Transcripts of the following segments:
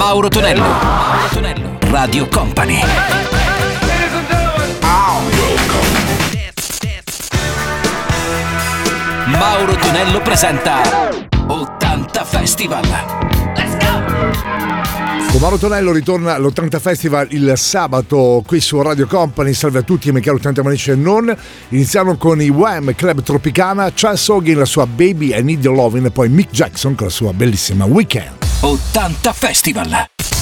Mauro Tonello. Mauro Tonello. Radio Company. Mauro Tonello presenta 80 Festival. Let's go! Con Mauro Tonello ritorna l'80 Festival il sabato qui su Radio Company. Salve a tutti, amici 80 Manici e non. Iniziamo con i Wham Club Tropicana, Charles Hogan la sua Baby I Need Your Lovin' e poi Mick Jackson con la sua bellissima Weekend. 80 Festival.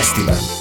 Festival.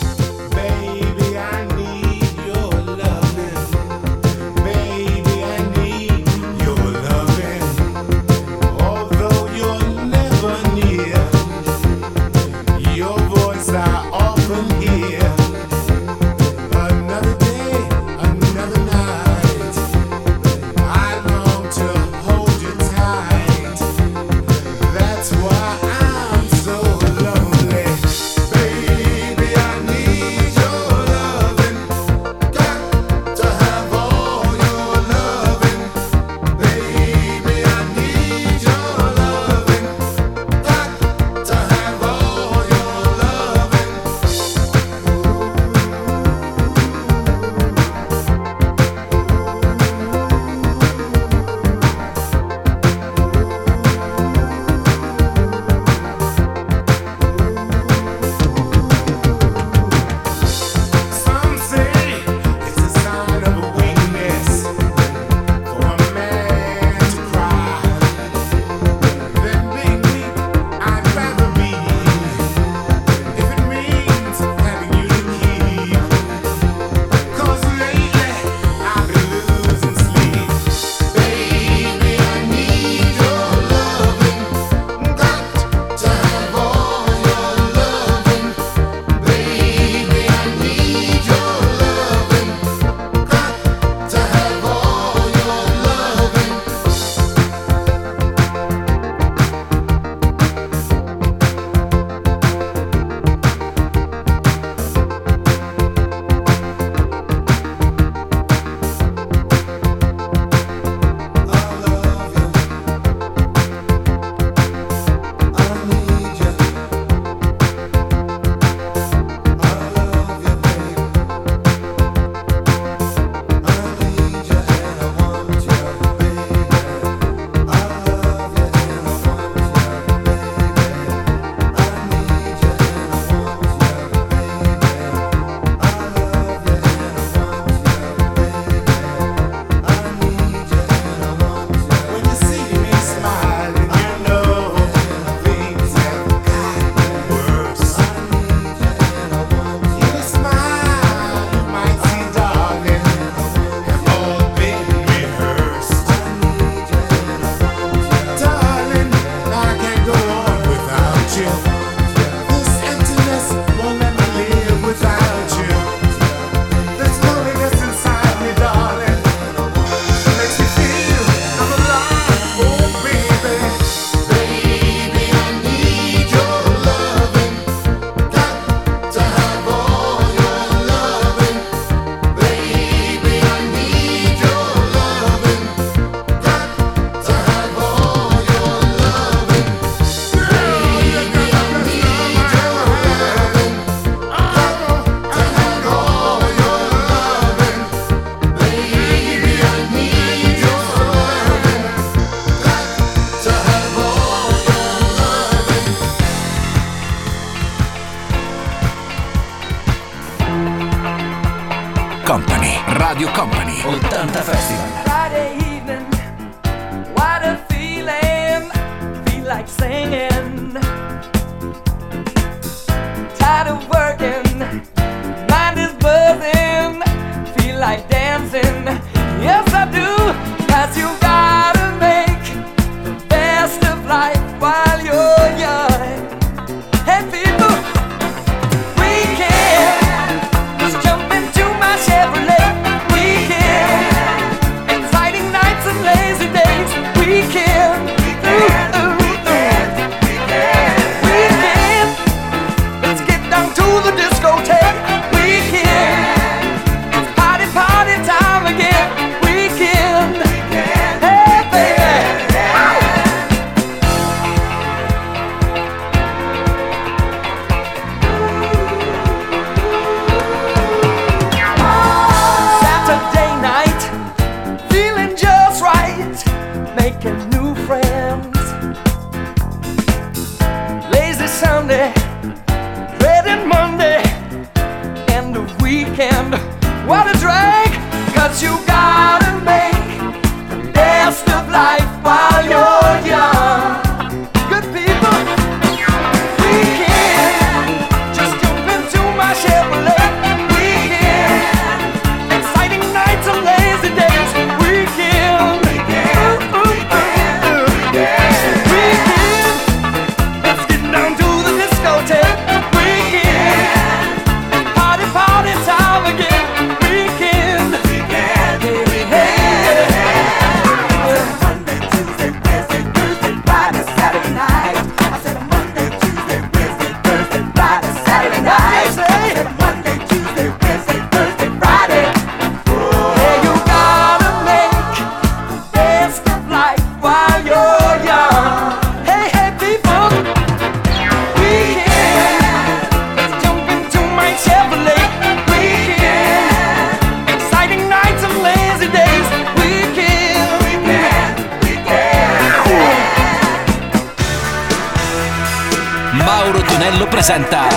presenta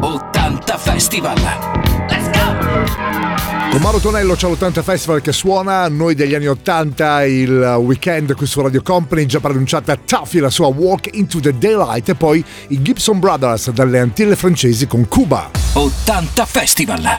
80 Festival. Let's go! Con Mauro Tonello c'è l'80 Festival che suona, noi degli anni 80, il weekend qui su Radio Company, già pronunciata Tuffy, la sua Walk into the Daylight e poi i Gibson Brothers dalle Antille francesi con Cuba. 80 Festival.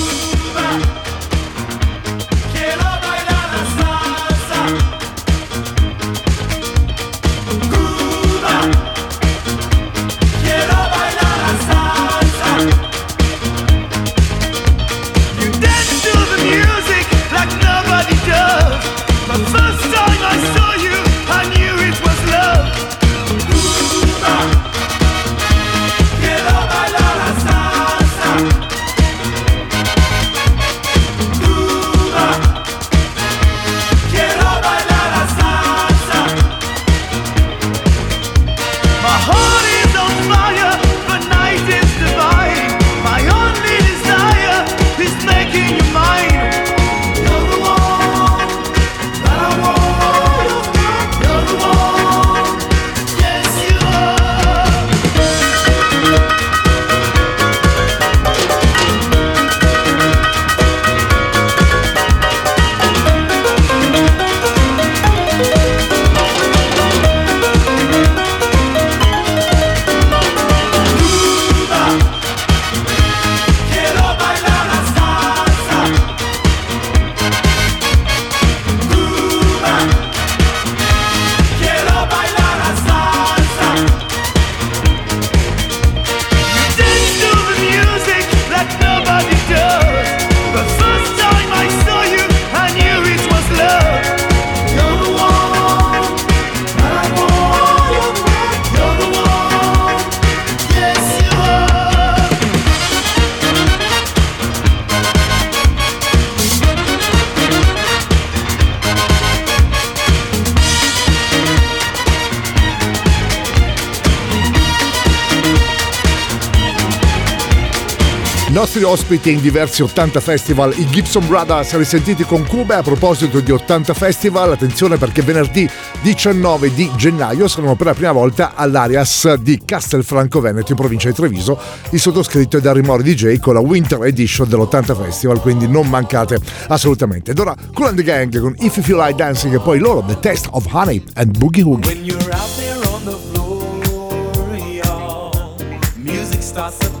ospiti in diversi 80 Festival. I Gibson Brothers risentiti con Cuba. A proposito di 80 Festival, attenzione perché venerdì 19 di gennaio saranno per la prima volta all'Arias di Castelfranco Veneto in provincia di Treviso. Il sottoscritto è da Rimori DJ con la Winter Edition dell'80 Festival, quindi non mancate assolutamente. Ed ora Cool and the Gang con If You Feel Like Dancing e poi loro The Test of Honey and Boogie Woogie. starts to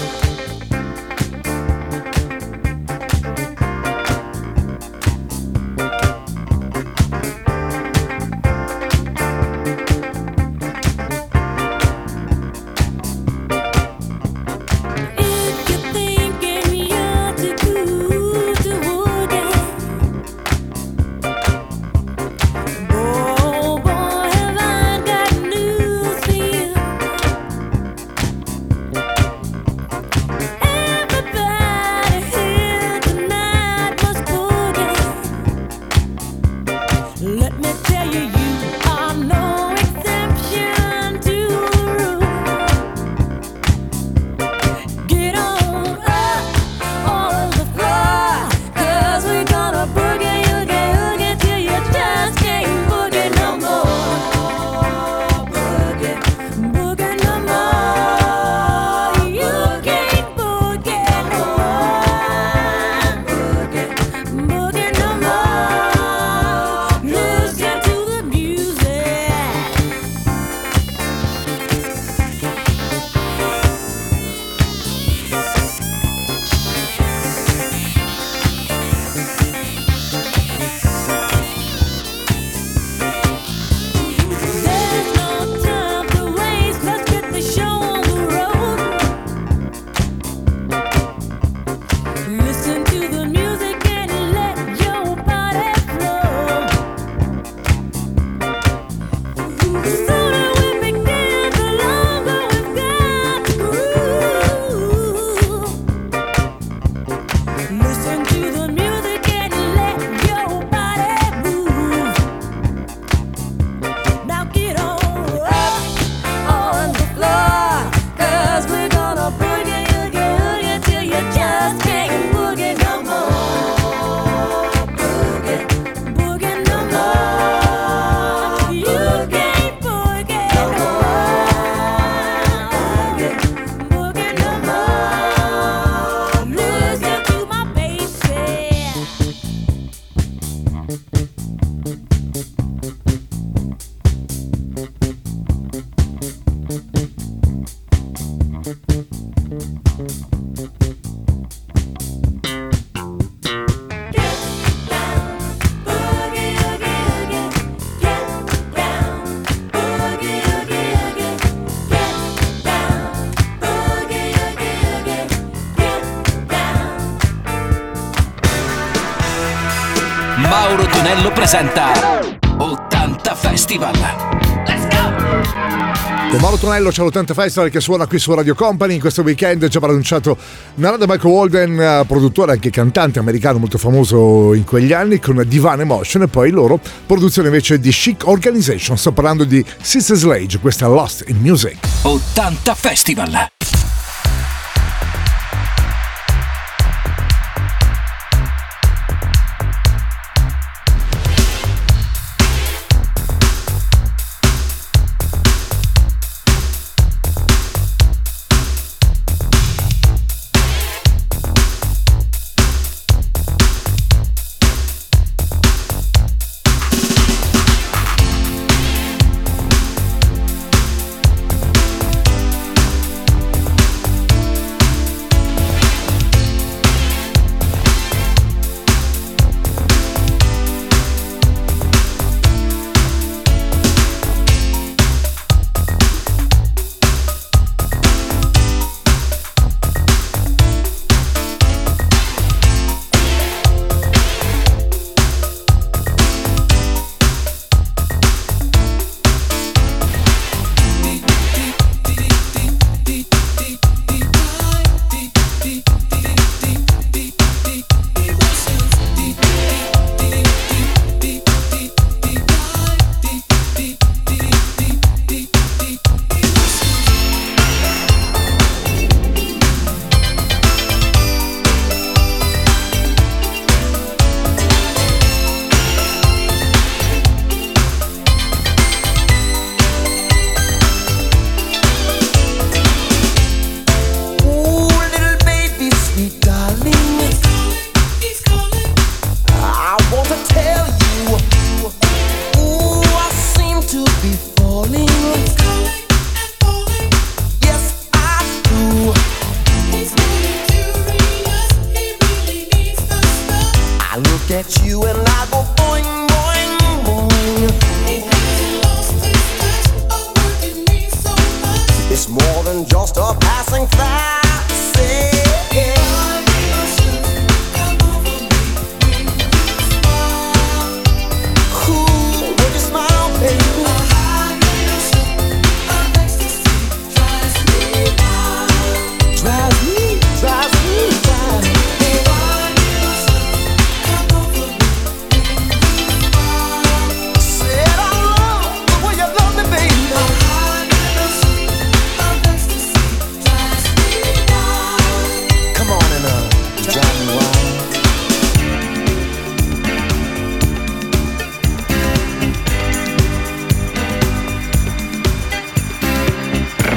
presenta 80 Festival. Let's go! Con Mauro Tonello c'è l'80 Festival che suona qui su Radio Company. In questo weekend ci ha annunciato Narada Michael Walden, eh, produttore anche cantante americano molto famoso in quegli anni, con Divan Emotion e poi loro produzione invece di Chic Organization. Sto parlando di Sister Slage, questa Lost in Music. 80 Festival.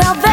salvation.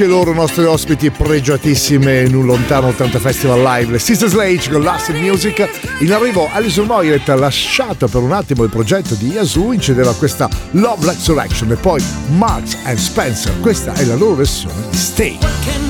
anche loro nostri ospiti pregiatissime in un lontano 80 Festival Live, le Sister Slage con Last Music. In arrivo Alison Moyet ha lasciato per un attimo il progetto di Yazoo, incedeva questa Love Resurrection e poi Marks and Spencer. Questa è la loro versione di Stay.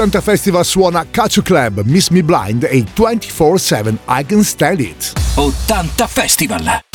80 Festival suona Kachu Club, Miss Me Blind e i 24-7 I Can Stand It. 80 Festival!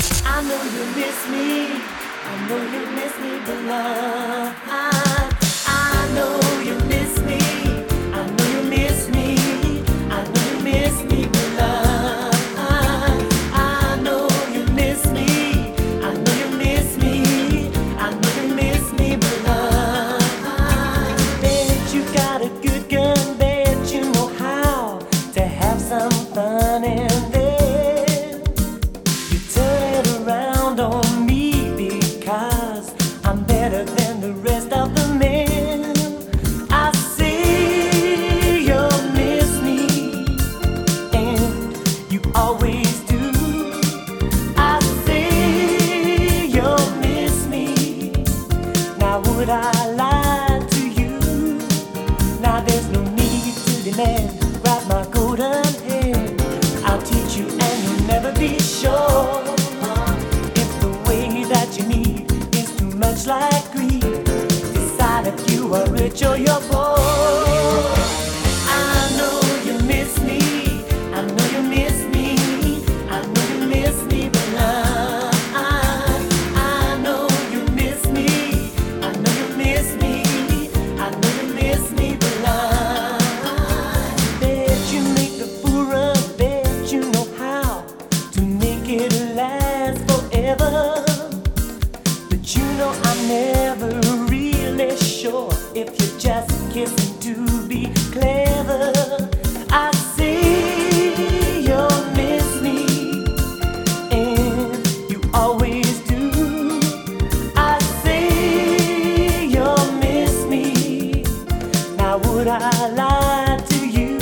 Why would I lie to you?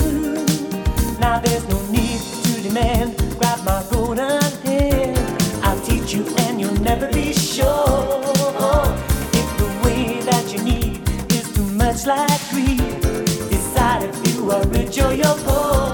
Now there's no need to demand. Grab my golden hand. I'll teach you, and you'll never be sure if the way that you need is too much like greed. Decide if you are rich or you're poor.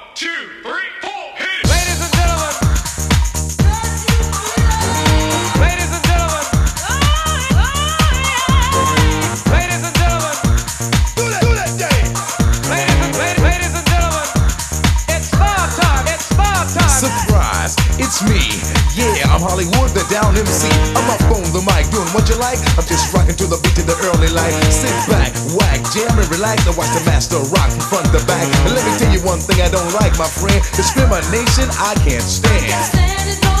Back, whack, jam and relax. I watch the master rock from front to back. And let me tell you one thing I don't like, my friend. Discrimination I can't stand.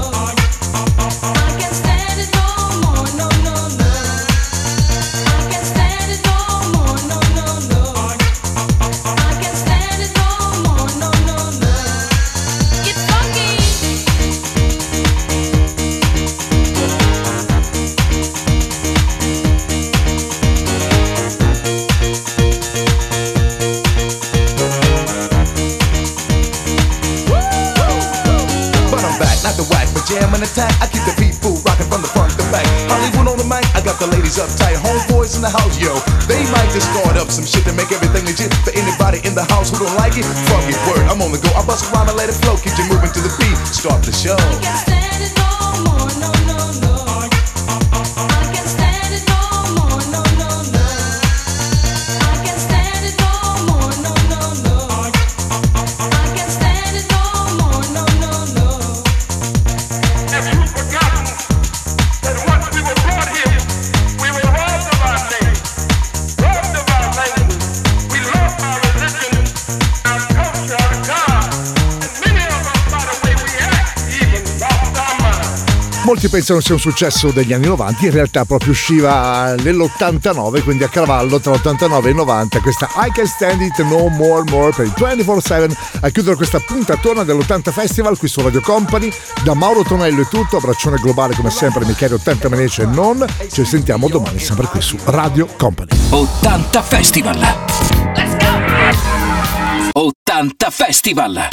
I keep the people rocking from the front to back. Hollywood on the mic, I got the ladies uptight. Homeboys in the house, yo. They might just start up some shit to make everything legit. For anybody in the house who don't like it, fuck it, word. I'm on the go. I bust around and let it flow. Keep you moving to the beat. Start the show. Molti pensano sia un successo degli anni 90, in realtà proprio usciva nell'89, quindi a cavallo tra l'89 e il 90, questa I Can Stand It No More More per il 24-7 a chiudere questa puntatona dell'80 Festival qui su Radio Company. Da Mauro Tonello è tutto, abbraccione globale come sempre Michele 80 Menece e non, ci sentiamo domani sempre qui su Radio Company. 80 Festival. 80 Festival.